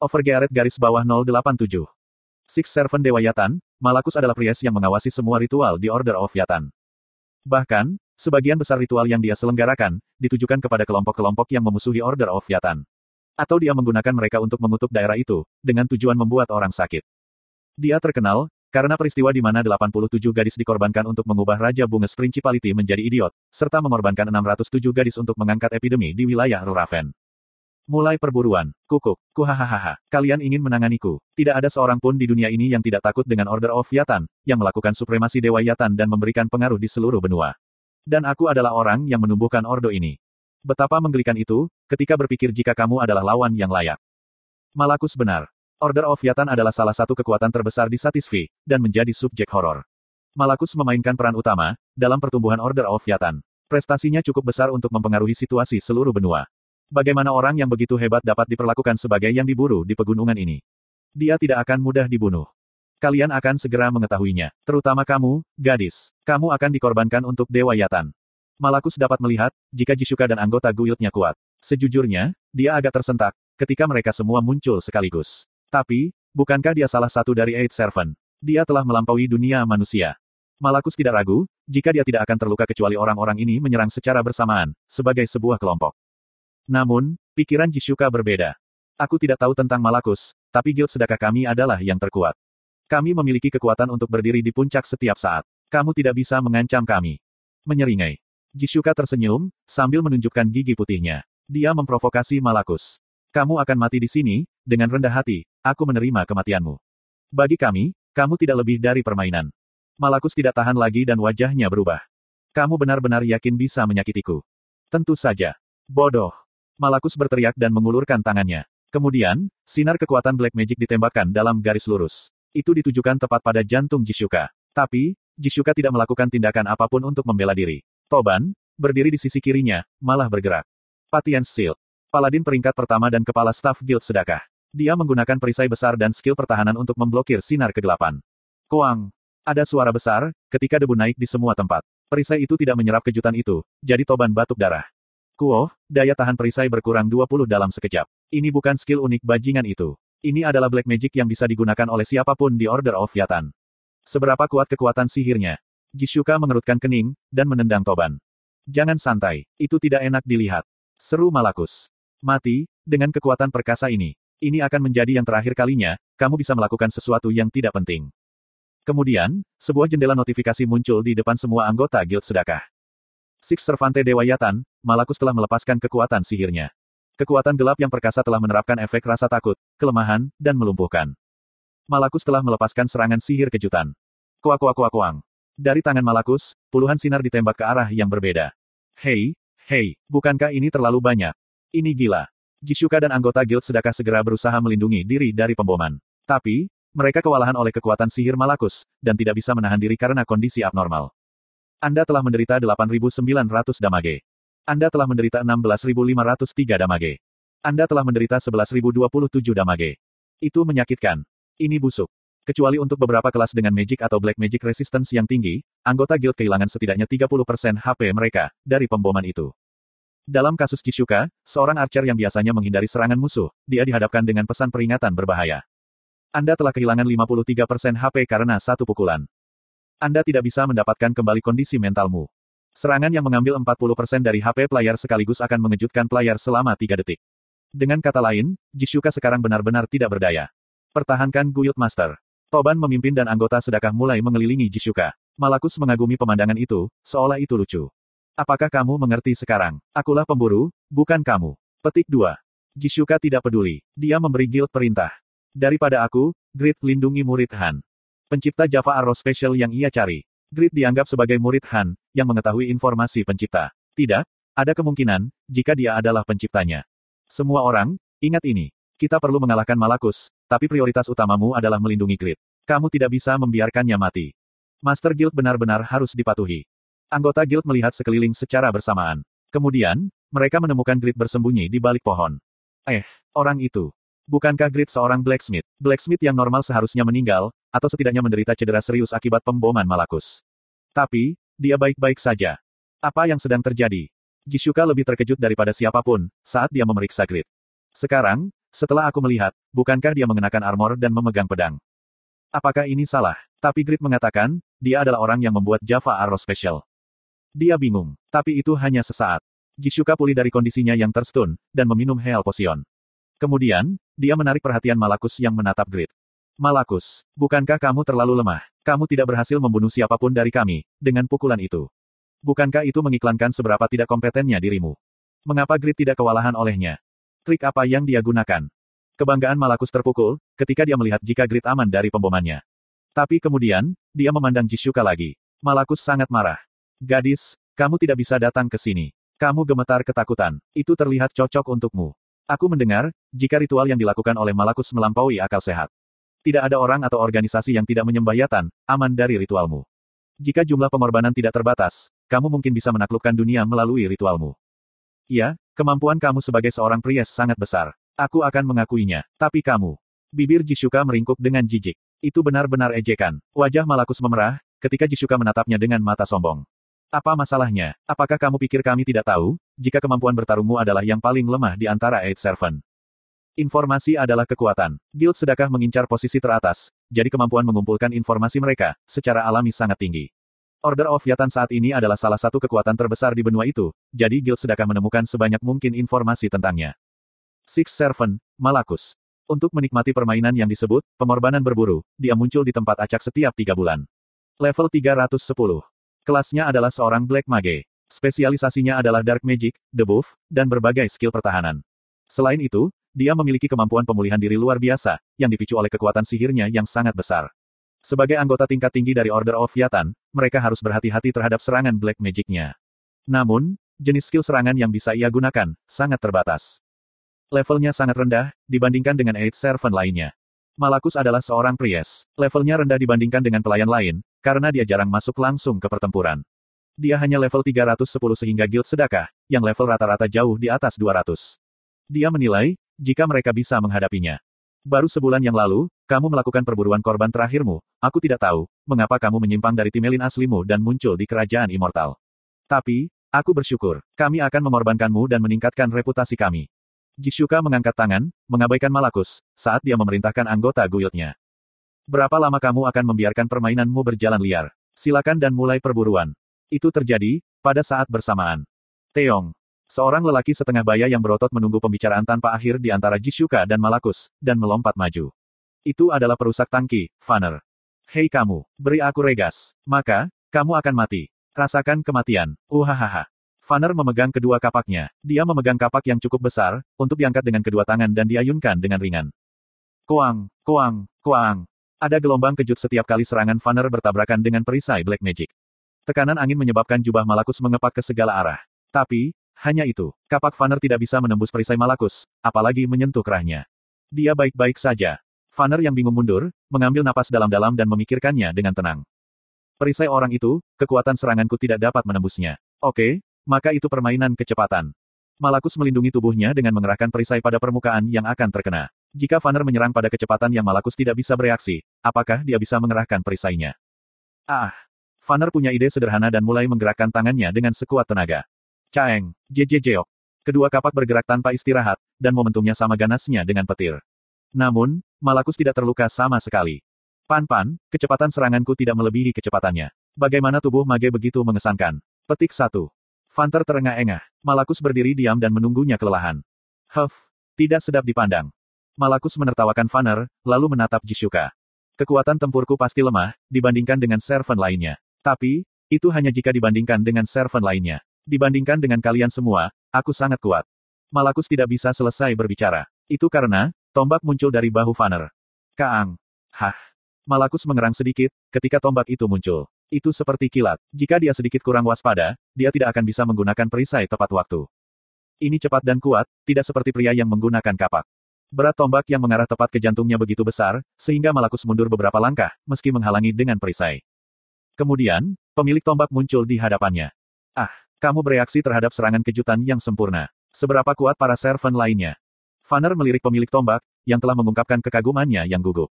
Overgearet garis bawah 087. Six Servant Dewa Yatan, Malakus adalah priest yang mengawasi semua ritual di Order of Yatan. Bahkan, sebagian besar ritual yang dia selenggarakan, ditujukan kepada kelompok-kelompok yang memusuhi Order of Yatan. Atau dia menggunakan mereka untuk mengutuk daerah itu, dengan tujuan membuat orang sakit. Dia terkenal, karena peristiwa di mana 87 gadis dikorbankan untuk mengubah Raja Bunges Principality menjadi idiot, serta mengorbankan 607 gadis untuk mengangkat epidemi di wilayah Ruraven. Mulai perburuan, kukuk, kuhahaha, kalian ingin menanganiku. Tidak ada seorang pun di dunia ini yang tidak takut dengan Order of Yatan, yang melakukan supremasi Dewa Yatan dan memberikan pengaruh di seluruh benua. Dan aku adalah orang yang menumbuhkan Ordo ini. Betapa menggelikan itu, ketika berpikir jika kamu adalah lawan yang layak. Malakus benar. Order of Yatan adalah salah satu kekuatan terbesar di Satisfi, dan menjadi subjek horor. Malakus memainkan peran utama, dalam pertumbuhan Order of Yatan. Prestasinya cukup besar untuk mempengaruhi situasi seluruh benua. Bagaimana orang yang begitu hebat dapat diperlakukan sebagai yang diburu di pegunungan ini? Dia tidak akan mudah dibunuh. Kalian akan segera mengetahuinya. Terutama kamu, gadis. Kamu akan dikorbankan untuk Dewa Yatan. Malakus dapat melihat, jika Jisuka dan anggota guildnya kuat. Sejujurnya, dia agak tersentak, ketika mereka semua muncul sekaligus. Tapi, bukankah dia salah satu dari Eight Servant? Dia telah melampaui dunia manusia. Malakus tidak ragu, jika dia tidak akan terluka kecuali orang-orang ini menyerang secara bersamaan, sebagai sebuah kelompok. Namun, pikiran Jisuka berbeda. Aku tidak tahu tentang Malakus, tapi guild sedekah kami adalah yang terkuat. Kami memiliki kekuatan untuk berdiri di puncak setiap saat. Kamu tidak bisa mengancam kami. Menyeringai. Jisuka tersenyum, sambil menunjukkan gigi putihnya. Dia memprovokasi Malakus. Kamu akan mati di sini, dengan rendah hati, aku menerima kematianmu. Bagi kami, kamu tidak lebih dari permainan. Malakus tidak tahan lagi dan wajahnya berubah. Kamu benar-benar yakin bisa menyakitiku. Tentu saja. Bodoh. Malakus berteriak dan mengulurkan tangannya. Kemudian, sinar kekuatan Black Magic ditembakkan dalam garis lurus. Itu ditujukan tepat pada jantung Jisuka. Tapi, Jisuka tidak melakukan tindakan apa pun untuk membela diri. Toban, berdiri di sisi kirinya, malah bergerak. Patience Shield. Paladin peringkat pertama dan kepala staf guild sedekah. Dia menggunakan perisai besar dan skill pertahanan untuk memblokir sinar kegelapan. Kuang. Ada suara besar, ketika debu naik di semua tempat. Perisai itu tidak menyerap kejutan itu, jadi Toban batuk darah. Kuo, daya tahan perisai berkurang 20 dalam sekejap. Ini bukan skill unik bajingan itu. Ini adalah black magic yang bisa digunakan oleh siapa pun di Order of Yatan. Seberapa kuat kekuatan sihirnya? Jisuka mengerutkan kening, dan menendang Toban. Jangan santai, itu tidak enak dilihat. Seru Malakus. Mati, dengan kekuatan perkasa ini. Ini akan menjadi yang terakhir kalinya, kamu bisa melakukan sesuatu yang tidak penting. Kemudian, sebuah jendela notifikasi muncul di depan semua anggota guild sedekah. Six Servante Dewa Yatan, Malakus telah melepaskan kekuatan sihirnya. Kekuatan gelap yang perkasa telah menerapkan efek rasa takut, kelemahan, dan melumpuhkan. Malakus telah melepaskan serangan sihir kejutan. Kuak kuak kuak kuang. Dari tangan Malakus, puluhan sinar ditembak ke arah yang berbeda. Hei, hei, bukankah ini terlalu banyak? Ini gila. Jisuka dan anggota guild sedekah segera berusaha melindungi diri dari pemboman. Tapi, mereka kewalahan oleh kekuatan sihir Malakus, dan tidak bisa menahan diri karena kondisi abnormal. Anda telah menderita 8.900 damage. Anda telah menderita 16.503 damage. Anda telah menderita 11.027 damage. Itu menyakitkan. Ini busuk. Kecuali untuk beberapa kelas dengan magic atau black magic resistance yang tinggi, anggota guild kehilangan setidaknya 30% HP mereka, dari pemboman itu. Dalam kasus Chishuka, seorang archer yang biasanya menghindari serangan musuh, dia dihadapkan dengan pesan peringatan berbahaya. Anda telah kehilangan 53% HP karena satu pukulan. Anda tidak bisa mendapatkan kembali kondisi mentalmu. Serangan yang mengambil 40% dari HP player sekaligus akan mengejutkan player selama 3 detik. Dengan kata lain, Jishuka sekarang benar-benar tidak berdaya. Pertahankan Guild Master. Toban memimpin dan anggota sedekah mulai mengelilingi Jishuka. Malakus mengagumi pemandangan itu, seolah itu lucu. Apakah kamu mengerti sekarang? Akulah pemburu, bukan kamu. Petik 2. Jisuka tidak peduli. Dia memberi guild perintah. Daripada aku, Grid lindungi murid Han. Pencipta Java Arrow Special yang ia cari. Grid dianggap sebagai murid Han, yang mengetahui informasi pencipta. Tidak, ada kemungkinan, jika dia adalah penciptanya. Semua orang, ingat ini. Kita perlu mengalahkan Malakus, tapi prioritas utamamu adalah melindungi Grid. Kamu tidak bisa membiarkannya mati. Master Guild benar-benar harus dipatuhi. Anggota guild melihat sekeliling secara bersamaan. Kemudian, mereka menemukan Grid bersembunyi di balik pohon. Eh, orang itu. Bukankah Grid seorang blacksmith? Blacksmith yang normal seharusnya meninggal, atau setidaknya menderita cedera serius akibat pemboman Malakus. Tapi, dia baik-baik saja. Apa yang sedang terjadi? Jisuka lebih terkejut daripada siapa pun, saat dia memeriksa Grid. Sekarang, setelah aku melihat, bukankah dia mengenakan armor dan memegang pedang? Apakah ini salah? Tapi Grid mengatakan, dia adalah orang yang membuat Java Arrow Special. Dia bingung, tapi itu hanya sesaat. Jishuka pulih dari kondisinya yang terstun, dan meminum Heal Potion. Kemudian, dia menarik perhatian Malakus yang menatap Grid. Malakus, bukankah kamu terlalu lemah? Kamu tidak berhasil membunuh siapa pun dari kami, dengan pukulan itu. Bukankah itu mengiklankan seberapa tidak kompetennya dirimu? Mengapa Grid tidak kewalahan olehnya? Trik apa yang dia gunakan? Kebanggaan Malakus terpukul, ketika dia melihat jika Grid aman dari pembomannya. Tapi kemudian, dia memandang Jishuka lagi. Malakus sangat marah. Gadis, kamu tidak bisa datang ke sini. Kamu gemetar ketakutan. Itu terlihat cocok untukmu. Aku mendengar, jika ritual yang dilakukan oleh Malakus melampaui akal sehat. Tidak ada orang atau organisasi yang tidak menyembah Yatan, aman dari ritualmu. Jika jumlah pengorbanan tidak terbatas, kamu mungkin bisa menaklukkan dunia melalui ritualmu. Iya, kemampuan kamu sebagai seorang priest sangat besar. Aku akan mengakuinya. Tapi kamu. Bibir Jishuka meringkuk dengan jijik. Itu benar-benar ejekan. Wajah Malakus memerah, ketika Jishuka menatapnya dengan mata sombong. Apa masalahnya? Apakah kamu pikir kami tidak tahu, jika kemampuan bertarungmu adalah yang paling lemah di antara Eight Servant? Informasi adalah kekuatan. Guild sedekah mengincar posisi teratas, jadi kemampuan mengumpulkan informasi mereka, secara alami sangat tinggi. Order of Yatan saat ini adalah salah satu kekuatan terbesar di benua itu, jadi Guild sedekah menemukan sebanyak mungkin informasi tentangnya. Six Servant, Malakus. Untuk menikmati permainan yang disebut, pengorbanan berburu, dia muncul di tempat acak setiap tiga bulan. Level 310. Kelasnya adalah seorang Black Mage. Spesialisasinya adalah Dark Magic, Debuff, dan berbagai skill pertahanan. Selain itu, dia memiliki kemampuan pemulihan diri luar biasa, yang dipicu oleh kekuatan sihirnya yang sangat besar. Sebagai anggota tingkat tinggi dari Order of Yatan, mereka harus berhati-hati terhadap serangan Black Magic-nya. Namun, jenis skill serangan yang bisa ia gunakan, sangat terbatas. Levelnya sangat rendah, dibandingkan dengan Eight Servant lainnya. Malakus adalah seorang priest. Levelnya rendah dibandingkan dengan pelayan lain, karena dia jarang masuk langsung ke pertempuran. Dia hanya level 310 sehingga guild sedekah, yang level rata-rata jauh di atas 200. Dia menilai, jika mereka bisa menghadapinya. Baru sebulan yang lalu, kamu melakukan perburuan korban terakhirmu, aku tidak tahu, mengapa kamu menyimpang dari timelin aslimu dan muncul di kerajaan immortal. Tapi, aku bersyukur, kami akan mengorbankanmu dan meningkatkan reputasi kami. Jishuka mengangkat tangan, mengabaikan Malakus, saat dia memerintahkan anggota guildnya. Berapa lama kamu akan membiarkan permainanmu berjalan liar? Silakan dan mulai perburuan. Itu terjadi, pada saat bersamaan. Teong. Seorang lelaki setengah baya yang berotot menunggu pembicaraan tanpa akhir di antara Jishuka dan Malakus, dan melompat maju. Itu adalah perusak tangki, Fanner. Hei kamu, beri aku regas. Maka, kamu akan mati. Rasakan kematian. Uhahaha. Fanner memegang kedua kapaknya. Dia memegang kapak yang cukup besar, untuk diangkat dengan kedua tangan dan diayunkan dengan ringan. Kuang, kuang, kuang. Ada gelombang kejut setiap kali serangan Fanner bertabrakan dengan perisai Black Magic. Tekanan angin menyebabkan jubah Malakus mengepak ke segala arah. Tapi, hanya itu, kapak Fanner tidak bisa menembus perisai Malakus, apalagi menyentuh kerahnya. Dia baik-baik saja. Fanner yang bingung mundur, mengambil napas dalam-dalam dan memikirkannya dengan tenang. Perisai orang itu, kekuatan seranganku tidak dapat menembusnya. Oke, maka itu permainan kecepatan. Malakus melindungi tubuhnya dengan mengerahkan perisai pada permukaan yang akan terkena. Jika Vanner menyerang pada kecepatan yang Malakus tidak bisa bereaksi, apakah dia bisa mengerahkan perisainya? Ah! Vanner punya ide sederhana dan mulai menggerakkan tangannya dengan sekuat tenaga. Caeng, jejejeok. Kedua kapak bergerak tanpa istirahat, dan momentumnya sama ganasnya dengan petir. Namun, Malakus tidak terluka sama sekali. Pan-pan, kecepatan seranganku tidak melebihi kecepatannya. Bagaimana tubuh mage begitu mengesankan? Petik 1. Fanter terengah-engah. Malakus berdiri diam dan menunggunya kelelahan. Huff, tidak sedap dipandang. Malakus menertawakan Fanner, lalu menatap Jishuka. Kekuatan tempurku pasti lemah, dibandingkan dengan servant lainnya. Tapi, itu hanya jika dibandingkan dengan servant lainnya. Dibandingkan dengan kalian semua, aku sangat kuat. Malakus tidak bisa selesai berbicara. Itu karena, tombak muncul dari bahu Fanner. Kaang. Hah. Malakus mengerang sedikit, ketika tombak itu muncul. Itu seperti kilat. Jika dia sedikit kurang waspada, dia tidak akan bisa menggunakan perisai tepat waktu. Ini cepat dan kuat, tidak seperti pria yang menggunakan kapak. Berat tombak yang mengarah tepat ke jantungnya begitu besar, sehingga Malakus mundur beberapa langkah, meski menghalangi dengan perisai. Kemudian, pemilik tombak muncul di hadapannya. Ah, kamu bereaksi terhadap serangan kejutan yang sempurna. Seberapa kuat para servant lainnya? Fanner melirik pemilik tombak, yang telah mengungkapkan kekagumannya yang gugup.